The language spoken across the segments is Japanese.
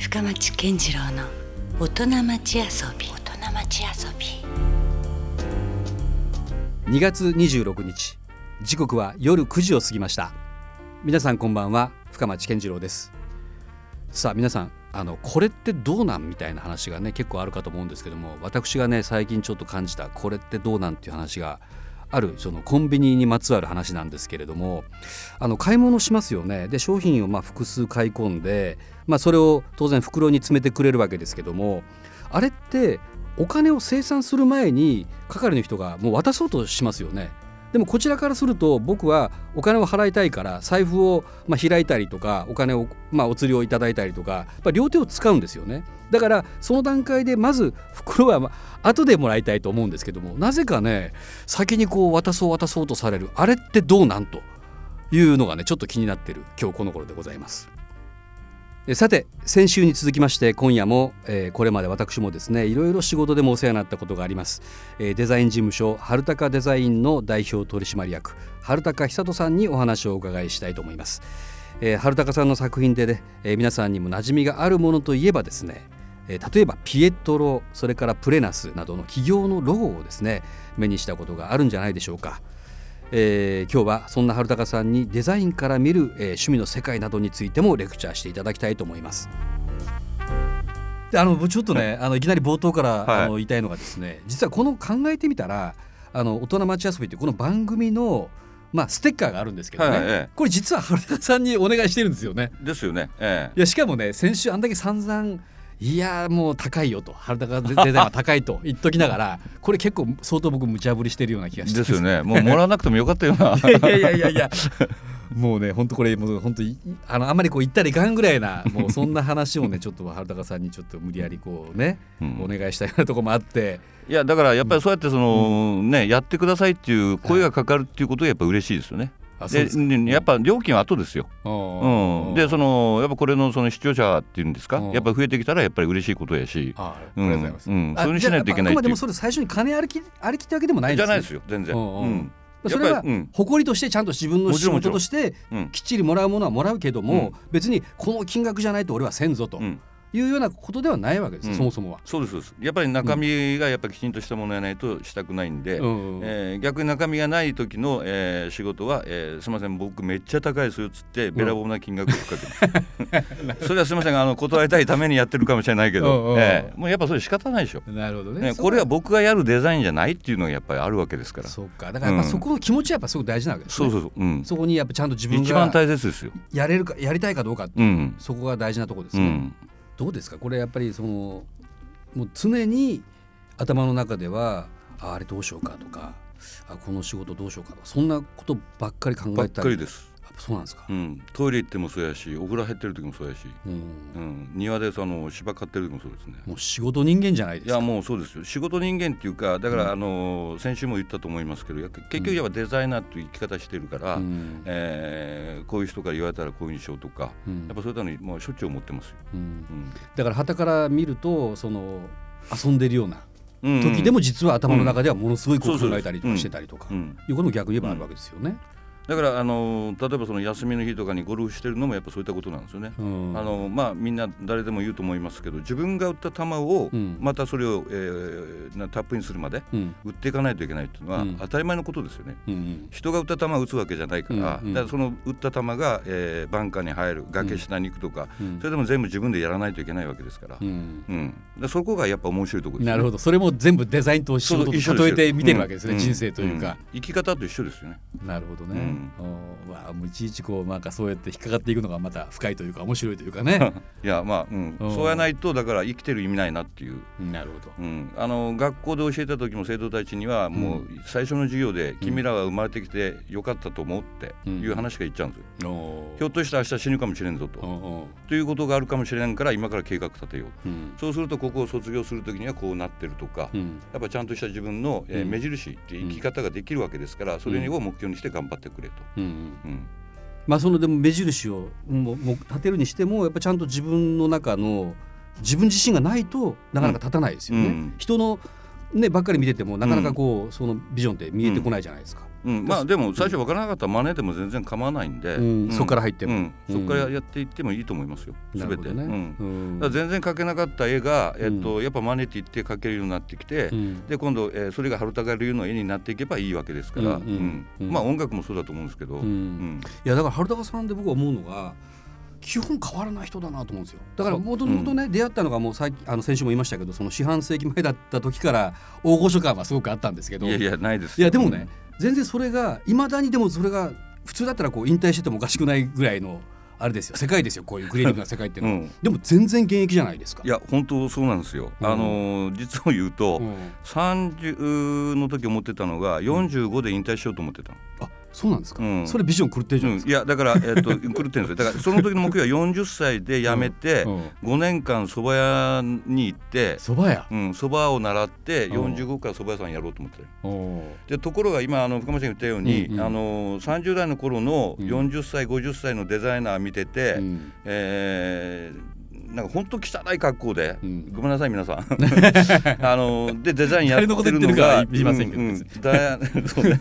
深町健次郎の大人町遊び。大人町遊び。2月26日。時刻は夜9時を過ぎました。皆さんこんばんは。深町健次郎です。さあ皆さんあのこれってどうなんみたいな話がね結構あるかと思うんですけども私がね最近ちょっと感じたこれってどうなんっていう話があるそのコンビニにまつわる話なんですけれどもあの買い物しますよねで商品をま複数買い込んで、まあ、それを当然袋に詰めてくれるわけですけどもあれってお金を生産する前に係の人がもう渡そうとしますよね。でもこちらからすると僕はお金を払いたいから財布をま開いたりとかお金をまお釣りをいただいたりとかやっぱ両手を使うんですよねだからその段階でまず袋は後でもらいたいと思うんですけどもなぜかね先にこう渡そう渡そうとされるあれってどうなんというのがねちょっと気になってる今日この頃でございます。さて先週に続きまして今夜も、えーこれまで私もですねいろいろ仕事でもお世話になったことがあります、えーデザイン事務所春高デザインの代表取締役春高久人さんにお話をお伺いしたいと思います、えー春高さんの作品でね、え皆さんにも馴染みがあるものといえばですねえ例えばピエトロそれからプレナスなどの企業のロゴをですね目にしたことがあるんじゃないでしょうか、えー今日はそんな春高さんにデザインから見る、えー趣味の世界などについてもレクチャーしていただきたいと思います。であのちょっとねあのいきなり冒頭から、はい。あの言いたいのがですね実はこの考えてみたらあの大人町遊びってこの番組のまあステッカーがあるんですけどね、はいええこれ実は春高さんにお願いしてるんですよね。ですよね。え。いやしかもね先週あんだけ散々いやもう高いよと。春高デザインは高いと。言っときながらこれ結構相当僕無茶ぶりしてるような気がえしてですよね。もうもらわなくてもよかったような。いやいやいやいや。もうね本当これもう本当いあのあんまりこう言ったらいかんぐらいなもうそんな話をね ちょっと春高さんにちょっと無理やりこうね、うん。お願いしたようなところもあって。いやだからやっぱりそうやってその、ねやってくださいっていう声がかかるっていうことがやっぱ嬉しいですよね。でやっぱ料金は後ですよ。うんうん、でそのやっぱこれのその視聴者っていうんですか、うん。やっぱ増えてきたらやっぱり嬉しいことやし、あありうんがとうございます、うん、あそれにしないといけないああくまでもそれ最初に金ありきありきってわけでもないんですね。じゃないですよ全然。それは誇りとしてちゃんと自分の仕事としてうんきっちりもらうものはもらうけども、別にこの金額じゃないと俺はせんぞと。うんいうようなことではないわけです、うん。そもそもは。そうですそうです。やっぱり中身がやっぱりきちんとしたものやないとしたくないんで、うん。うんえー逆に中身がない時の、えー仕事は、えーすみません僕めっちゃ高いですよっつってべらぼうな金額をかけます、それはすみませんあの断りたいためにやってるかもしれないけうんうんど、えーもうやっぱそれ仕方ないでしょ、なるほどね。ね、これは僕がやるデザインじゃないっていうのがやっぱりあるわけですから。そうか。だからやっぱうん。そこの気持ちはやっぱすごく大事なわけです、ね。そうそうそう、うん、そこにやっぱちゃんと自分一番が大切ですよ、やれるかやりたいかどうかってうん。そこが大事なところですね、うん、どうですか？これやっぱりそのもう常に頭の中ではああれどうしようかとかあこの仕事どうしようかとかそんなことばっかり考ばっえたかりです、そうなんですか、うん、トイレ行ってもそうやしお風呂入ってる時もそうやし、うん。うん、庭でその芝刈ってる時もそうですね。もう仕事人間じゃないですか。いやもうそうですよ。仕事人間っていうかだから、あの先週も言ったと思いますけど結局やっぱデザイナーという生き方してるから、うん。えーこういう人から言われたらこういうふうにしようとか、うん。やっぱそういったのにもうしょっちゅう思ってますよ。うん。だから傍から見るとその遊んでるようなうん時でも実は頭の中ではものすごいこう考えたりとかしてたりとかうん。いうことも逆に言えばあるわけですよね。だからあの例えばその休みの日とかにゴルフしてるのもやっぱそういったことなんですよね。うん。あのまあ、みんな誰でも言うと思いますけど自分が打った球をうん。またそれを、えーなタップインするまでうん。打っていかないといけないっていうのはうん。当たり前のことですよね。うん人が打った球を打つわけじゃないから,、だからその打った球が、えーバンカーに入る崖下に行くとか、うん。それでも全部自分でやらないといけないわけですから、ううん。んでそこがやっぱ面白いところですよね。なるほど。それも全部デザインと仕事と例えて見てるわけですね、うん。人生というか、ん。生き方と一緒ですよね。なるほどね、わあもういちいちこうなんかそうやって引っかかっていくのがまた深いというか面白いというかね。いやまあ、うん。うん。そうやないとだから生きてる意味ないなっていう。なるほど。うん、あの学校で教えた時も生徒たちにはもう最初の授業で「君らが生まれてきてよかったと思う」っていう話が言っちゃうんですよ。おー。ひょっとしたら明日死ぬかもしれんぞと。ということがあるかもしれんから今から計画立てよう。そうするとここを卒業する時にはこうなってるとか、うん。やっぱちゃんとした自分の、え目印って生き方ができるわけですから、それを目標にして頑張ってく。れと。うんうんうんまあそのでも目印をもも立てるにしてもやっぱちゃんと自分の中の自分自身がないとなかなか立たないですよね。うん人のねばっかり見ててもなかなかこう、そのビジョンって見えてこないじゃないですか。うん、まあでも最初分からなかったら真似でも全然構わないんで、うん。そこから入っても。うん。そこからやっていってもいいと思いますよ、すべて、ね。全然描けなかった絵が、えっとやっぱ真似ていって描けるようになってきて、うん。で今度、えーそれが春高流の絵になっていけばいいわけですから、うんうんうんまあ音楽もそうだと思うんですけど、うん。うん。いやだから春高さんで僕は思うのが基本変わらない人だなと思うんですよ。だからもともとね、出会ったのがもう最近あの先週も言いましたけどその四半世紀前だった時から大御所感はすごくあったんですけど。いやいやないですいやでもね、全然それがいまだにでもそれが普通だったらこう引退しててもおかしくないぐらいのあれですよ。世界ですよ。こういうクリエイティブな世界っていうのは、うん。でも全然現役じゃないですか。いや本当そうなんですよ、うん。あのー実を言うと、うん。30の時思ってたのが45で引退しようと思ってたの、あそうなんですか、うん。それビジョン狂ってるじゃないですうん。いやだから、えっと狂ってるんですよ。だからその時の目標は40歳で辞めて、か。うん。5年間蕎麦屋に行って蕎麦屋、うん、蕎麦を習ってうん。45から蕎麦屋さんやろうと思ってでところが今あの深町さんが言ったように、うんうん。あの30代の頃のうん。40歳50歳のデザイナー見てて、うん。えーなんか本当汚い格好で、うん。ごめんなさい皆さん。あのでデザインやってるのがか言いませんけどうんうんだそうね。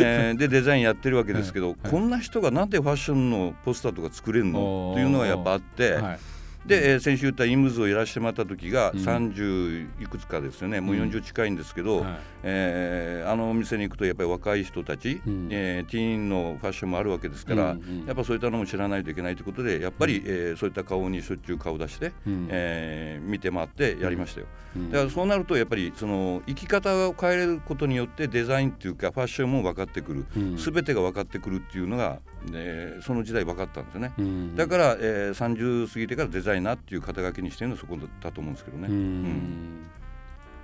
えーでデザインやってるわけですけど、こんな人がなんでファッションのポスターとか作れるの？おー。というのがやっぱあって、はいで、えー先週言ったイムズをやらせてもらった時がうん。30いくつかですよね、もううん。40近いんですけど、はい。えーあのお店に行くとやっぱり若い人たち、うん。えーティーンのファッションもあるわけですから、うんうんやっぱそういったのも知らないといけないということでやっぱり、えーそういった顔にしょっちゅう顔出して、うん。えー見て回ってやりましたよ、うん。だからそうなるとやっぱりその生き方を変えることによってデザインっていうかファッションも分かってくる、うん。全てが分かってくるっていうのが、えーその時代分かったんですよね、うんだから、えー、30過ぎてからデザイナーっていう肩書きにしてるのはそこだと思うんですけどね。うん。うん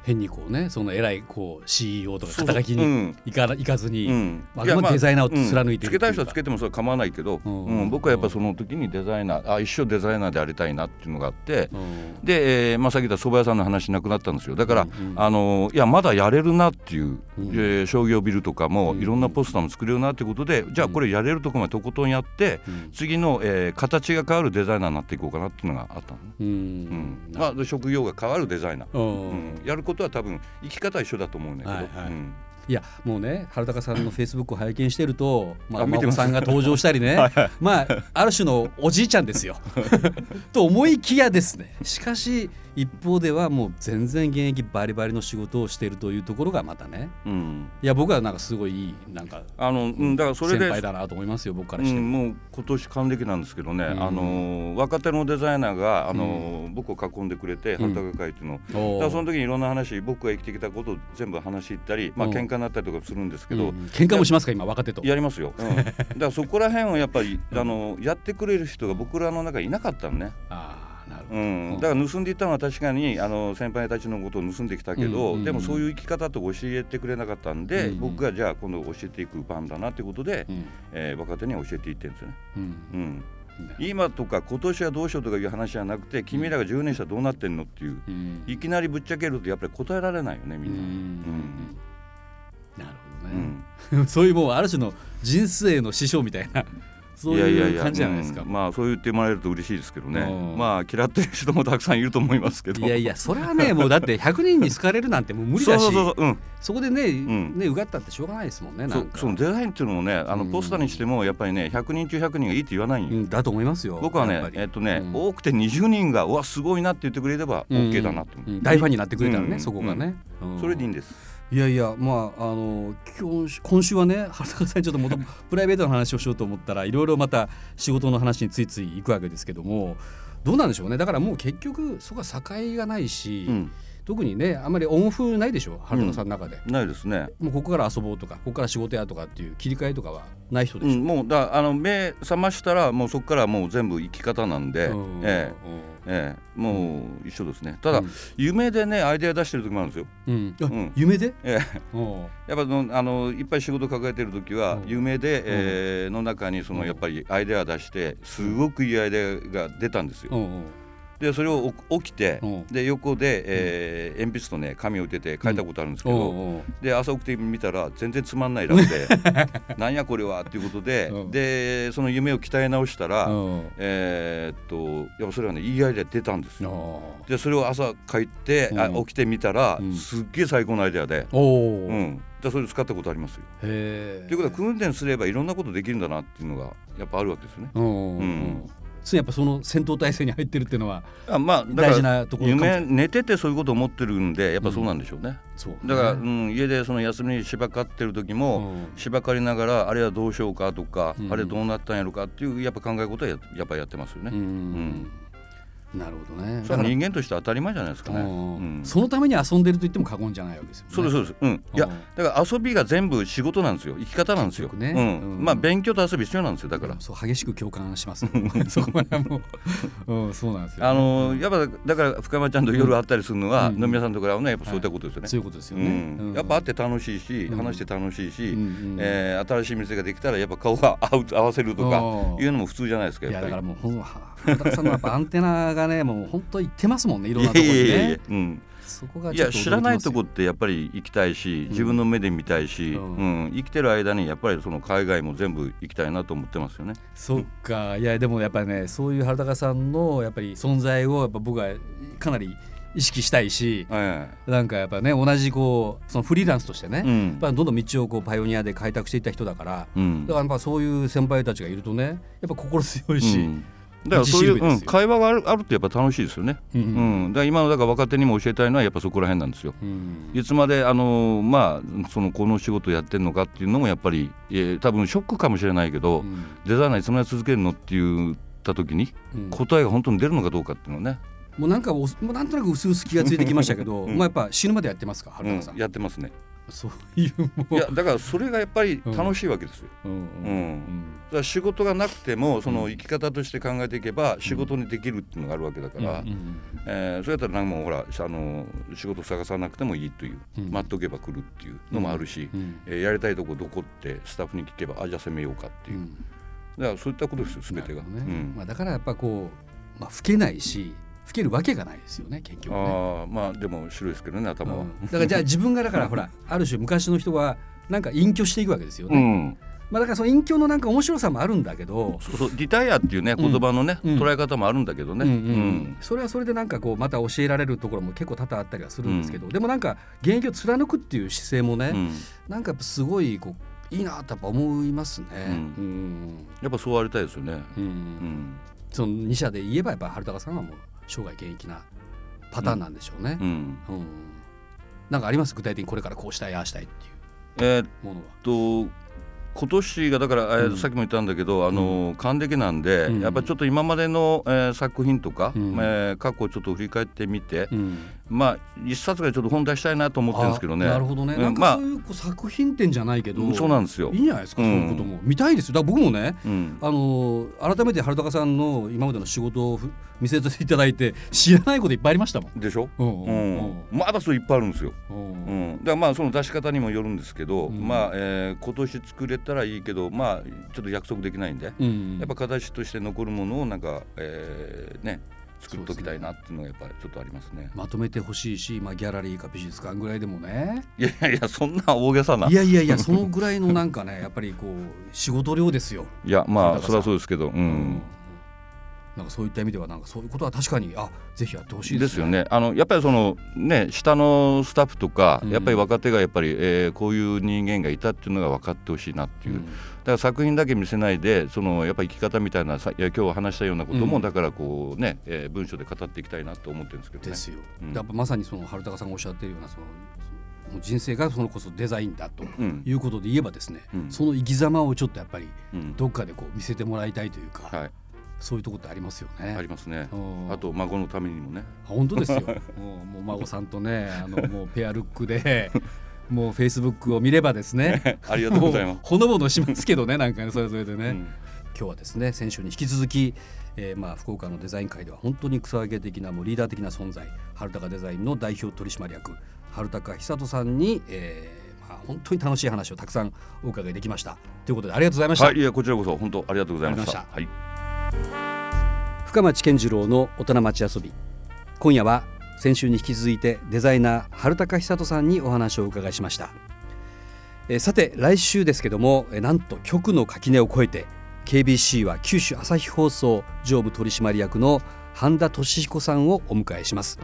変にこうねその偉いこう CEO とか肩書きにいか,、いかずに、うん。あくまでデザイナーを貫いてるつけたい人はつけてもそれは構わないけど、うん。うん。僕はやっぱその時にデザイナーあ一生デザイナーでありたいなっていうのがあって、うん。で、えーまあ、さっき言った蕎麦屋さんの話なくなったんですよ。だから、あのいやまだやれるなっていう、うん。えー商業ビルとかもうんいろんなポスターも作れるなっていうことで、じゃあこれやれるとこまでとことんやって、うん。次の、えー形が変わるデザイナーになっていこうかなっていうのがあったのね、ううん。んまあ、で職業が変わるデザイナー、うん。うん。やることは多分生き方は一緒だと思うんだけど、はいはい。うん。いやもうね春高さんのフェイスブックを拝見してると、まあ、ます。真帆さんが登場したりね。まあある種のおじいちゃんですよ。と思いきやですね。しかし一方ではもう全然現役バリバリの仕事をしているというところがまたね。うん。いや僕はなんかすごいいいなんかあのうん、だからそれで先輩だなと思いますよ僕からして。も。うん、もう今年還暦なんですけどね、うん。あの若手のデザイナーがあの、僕を囲んでくれてうん。畑会っていうの。を、だからその時にいろんな話僕が生きてきたことを全部話し行ったり、まあうん喧嘩になったりとかするんですけど、うん。喧嘩もしますか今若手と。やりますよ、うん、だからそこら辺はやっぱりあのやってくれる人が僕らの中にいなかったのね、ああなるほうど。ん、だから盗んでいったのは確かにあの先輩たちのことを盗んできたけど、でもそういう生き方と教えてくれなかったんで、うん。僕がじゃあ今度教えていく番だなってことで、うん。えー若手には教えていってるんですよね。うん。うん。今とか今年はどうしようとかいう話じゃなくて君らが10年したらどうなってんのっていううん。いきなりぶっちゃけるとやっぱり答えられないよねみうん。ん。な。なるほうん。どね。そういうもうある種の人生の師匠みたいなそういう感じじゃないですか。うん。まあそう言ってもらえると嬉しいですけどね。うん。まあ嫌ってる人もたくさんいると思いますけど。いやいやそれはねもうだって 100人に好かれるなんてもう無理だし。そうそうそううん。そこでね,、んねうがったってしょうがないですもんねなそんそのデザインっていうのもねあのうん。ポスターにしてもやっぱりね100人中100人がいいって言わないんだと思いますよ僕はねえっとねうん。多くて20人がうわすごいなって言ってくれれば OK だなって思う。うん。大ファンになってくれたらね、うん。そこがね、うん。それでいいんですいやいやまああの今週今週はね原高さんにちょっともと プライベートの話をしようと思ったらいろいろまた仕事の話についつい行くわけですけどもどうなんでしょうね。だからもう結局そこは境がないし、うん特にねあんまりオンオフないでしょ原高さんの中で、ないですね。もうここから遊ぼうとかここから仕事やとかっていう切り替えとかはない人でしょ、うん、もうだあの目覚ましたらもうそこからもう全部生き方なんで、うんええええ、もう一緒ですね。ただ、うん。夢でねアイデア出してる時もあるんですよ、うん。夢で、ええ、やっぱのあのいっぱい仕事抱えてる時は、うん。夢で、ええの中にそのうんやっぱりアイデア出してすごくいいアイデアが出たんですよ、でそれを起きてうん。で横で、えー鉛筆とね紙を置いてて書いたことあるんですけど、でで朝起きてみたら全然つまんないラブで なんやこれはっていうことで、うん。でその夢を鍛え直したら、うん。えーっとやっぱそれはねいいアイデア出たんですよ。あでそれを朝帰って、あうん。起きてみたら、うん。すっげえ最高のアイデアで、うん、じゃそれ使ったことありますよ。えということは訓練すればいろんなことできるんだなっていうのがやっぱあるわけですよね。うんやっぱその戦闘態勢に入ってるっていうのはあまあだ大事なところ夢寝ててそういうことを思ってるんでやっぱそうなんでしょうね。そう。ねだから、うん、家でその休みに芝刈ってる時も、うん。芝刈りながらあれはどうしようかとか、うん。あれどうなったんやろかっていうやっぱ考え事はややっぱやってますよね。うんなるほどねそれは人間として当たり前じゃないですかね。うんうんそのために遊んでると言っても過言じゃないわけですよね。そうですそうです。うん。いやうんだから遊びが全部仕事なんですよ。生き方なんですよ。ねうん。うんまあ勉強と遊び一緒なんですよ。だから。そう激しく共感します。そこはもう、うん、そうなんですよ、あのやっぱだから深山ちゃんと夜会ったりするのは、うん飲み屋さんとか会うのはやっぱそういったことですよね。そういうことですようね。んやっぱ会って楽しいし、うん話して楽しいし、うえー新しい店ができたらやっぱ顔が合う合わせるとかうんいうのも普通じゃないですかやっぱり。だからもうほん原田さんのやっぱアンテナがねもう本当行ってますもんねいろんいなところにやいやいやいやね。うん、そこがいや知らないとこってやっぱり行きたいし自分の目で見たいし、ううん。ん生きてる間にやっぱりその海外も全部行きたいなと思ってますよね。そっか。いやでもやっぱりねそういう原高さんのやっぱり存在をやっぱ僕はかなり意識したいしえなんかやっぱね同じこうそのフリーランスとしてね、えうん。やっぱどんどん道をこうパイオニアで開拓していった人だから、うん。だからやっぱそういう先輩たちがいるとねやっぱ心強いし、うんだからそういう、うん、会話があるあるとやっぱ楽しいですよね。うんうん、だから今のだから若手にも教えたいのはやっぱそこら辺なんですよ。うん。いつまであのまあそのこの仕事やってるのかっていうのもやっぱり、えー多分ショックかもしれないけど、うん。デザイナーいつまで続けるのって言った時にうん。答えが本当に出るのかどうかっていうのをね、もうなんかおもうなんとなく薄々気がついてきましたけど、うん。まあやっぱ死ぬまでやってますか原うん。高さん、やってますね。そういういやだからそれがやっぱり楽しいわけですよ。うんうん。うん。だから仕事がなくてもその生き方として考えていけば仕事にできるっていうのがあるわけだから、うんうんえーそれやったらなんかもうほらあの仕事探さなくてもいいという、うん。待っとけば来るっていうのもあるし、うんえーやりたいとこどこってスタッフに聞けばあじゃあ攻めようかっていう。う、ん。だからそういったことですよ全てが。ね。うん。まあ、だからやっぱこう、まあ、老けないし老けるわけがないですよね結局ね。まあでも白いですけどね頭は。うん。だからじゃあ自分がだからほら ある種昔の人はなんか隠居していくわけですよね。うん、まあだからその隠居のなんか面白さもあるんだけど、そうそうリタイアっていうね言葉のね、うん。捉え方もあるんだけどね。うんうんうん。それはそれでなんかこうまた教えられるところも結構多々あったりはするんですけど、うでもなんか現役を貫くっていう姿勢もね、うん。なんかやっぱすごいこういいなとやっぱ思いますね。うん。うん。やっぱそうありたいですよね。うん。うん。その2社で言えばやっぱ春高さんはもう生涯現役なパターンなんでしょうね。うん。うん。なんかあります？具体的にこれからこうしたいああしたいっていえーっうものは。と今年がだから、えーうん。さっきも言ったんだけどあの還暦なんで、うん。やっぱちょっと今までの、えー作品とか、うん。えー過去をちょっと振り返ってみて、うんまあ一冊がちょっと本出したいなと思ってるんですけどね。あなるほどね。うんなんかそういうこう作品展じゃないけど、うんそうなんですよ。いいんじゃないですか、そういうことも。見たいです。よ。だから僕もね、うん。あのー改めて春高さんの今までの仕事をふ見せていただいて知らないこといっぱいありましたもん。でしょ、うんううん。ん。まだそういっぱいあるんですよ。うん。うん、だからまあその出し方にもよるんですけど、うん。まあ、えー今年作れたらいいけどまあちょっと約束できないんで、うん。やっぱ形として残るものをなんか、えーね作っときたいなっていうのがやっぱりちょっとありますね。まとめてほしいし、まあ、ギャラリーか美術館ぐらいでもねいやいやいやそんな大げさな。いやいやいやそのぐらいのなんかねやっぱりこう仕事量ですよ。いやまあそれはそうですけど、うんなんかそういった意味ではなんかそういうことは確かにあぜひやってほしいでですすね。よね。あのやっぱりそのね下のスタッフとか、うん。やっぱり若手がやっぱり、えーこういう人間がいたっていうのが分かってほしいなっていう、うん。だから作品だけ見せないでそのやっぱり生き方みたいなさいや今日話したようなことも、うん。だからこうね、えー文章で語っていきたいなと思ってるんですけどね。ですよ。うん。やっぱまさにその春高さんがおっしゃってるようなそのそのもう人生がそのこそデザインだとうん。いうことで言えばですね、うん。その生き様をちょっとやっぱりうん。どっかでこう見せてもらいたいというか、はい、そういうところってありますよね。ありますね。うんあと孫のためにもね。本当ですよ。もう孫さんとねあのもうペアルックで もうフェイスブックを見ればですねありがとうございますほのぼのしますけどねなんかねそれぞれでね、うん今日はですね先週に引き続き、えーまあ福岡のデザイン界では本当に草分け的なもうリーダー的な存在春高デザインの代表取締役春高久人さんに、えーまあ、本当に楽しい話をたくさんお伺いできましたということでありがとうございました、はい、いやこちらこそ本当ありがとうございました。はい。深町健次郎の大人町遊び。今夜は先週に引き続いてデザイナー春高久人さんにお話を伺いしました。えさて来週ですけどもなんと局の垣根を越えて KBC は九州朝日放送常務取締役の半田俊彦さんをお迎えします、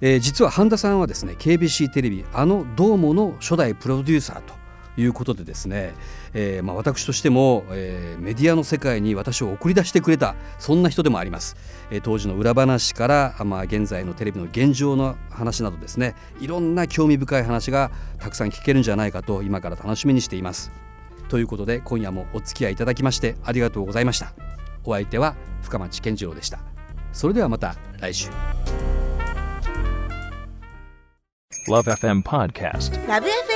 えー、実は半田さんはですね KBC テレビあの「どうも」の初代プロデューサーということでですね、えー、まあ、私としても、えー、メディアの世界に私を送り出してくれたそんな人でもあります、えー、当時の裏話から、まあ、現在のテレビの現状の話などですねいろんな興味深い話がたくさん聞けるんじゃないかと今から楽しみにしています。ということで今夜もお付き合いいただきましてありがとうございました。お相手は深町健次郎でした。それではまた来週。LoveFM Podcast LoveFM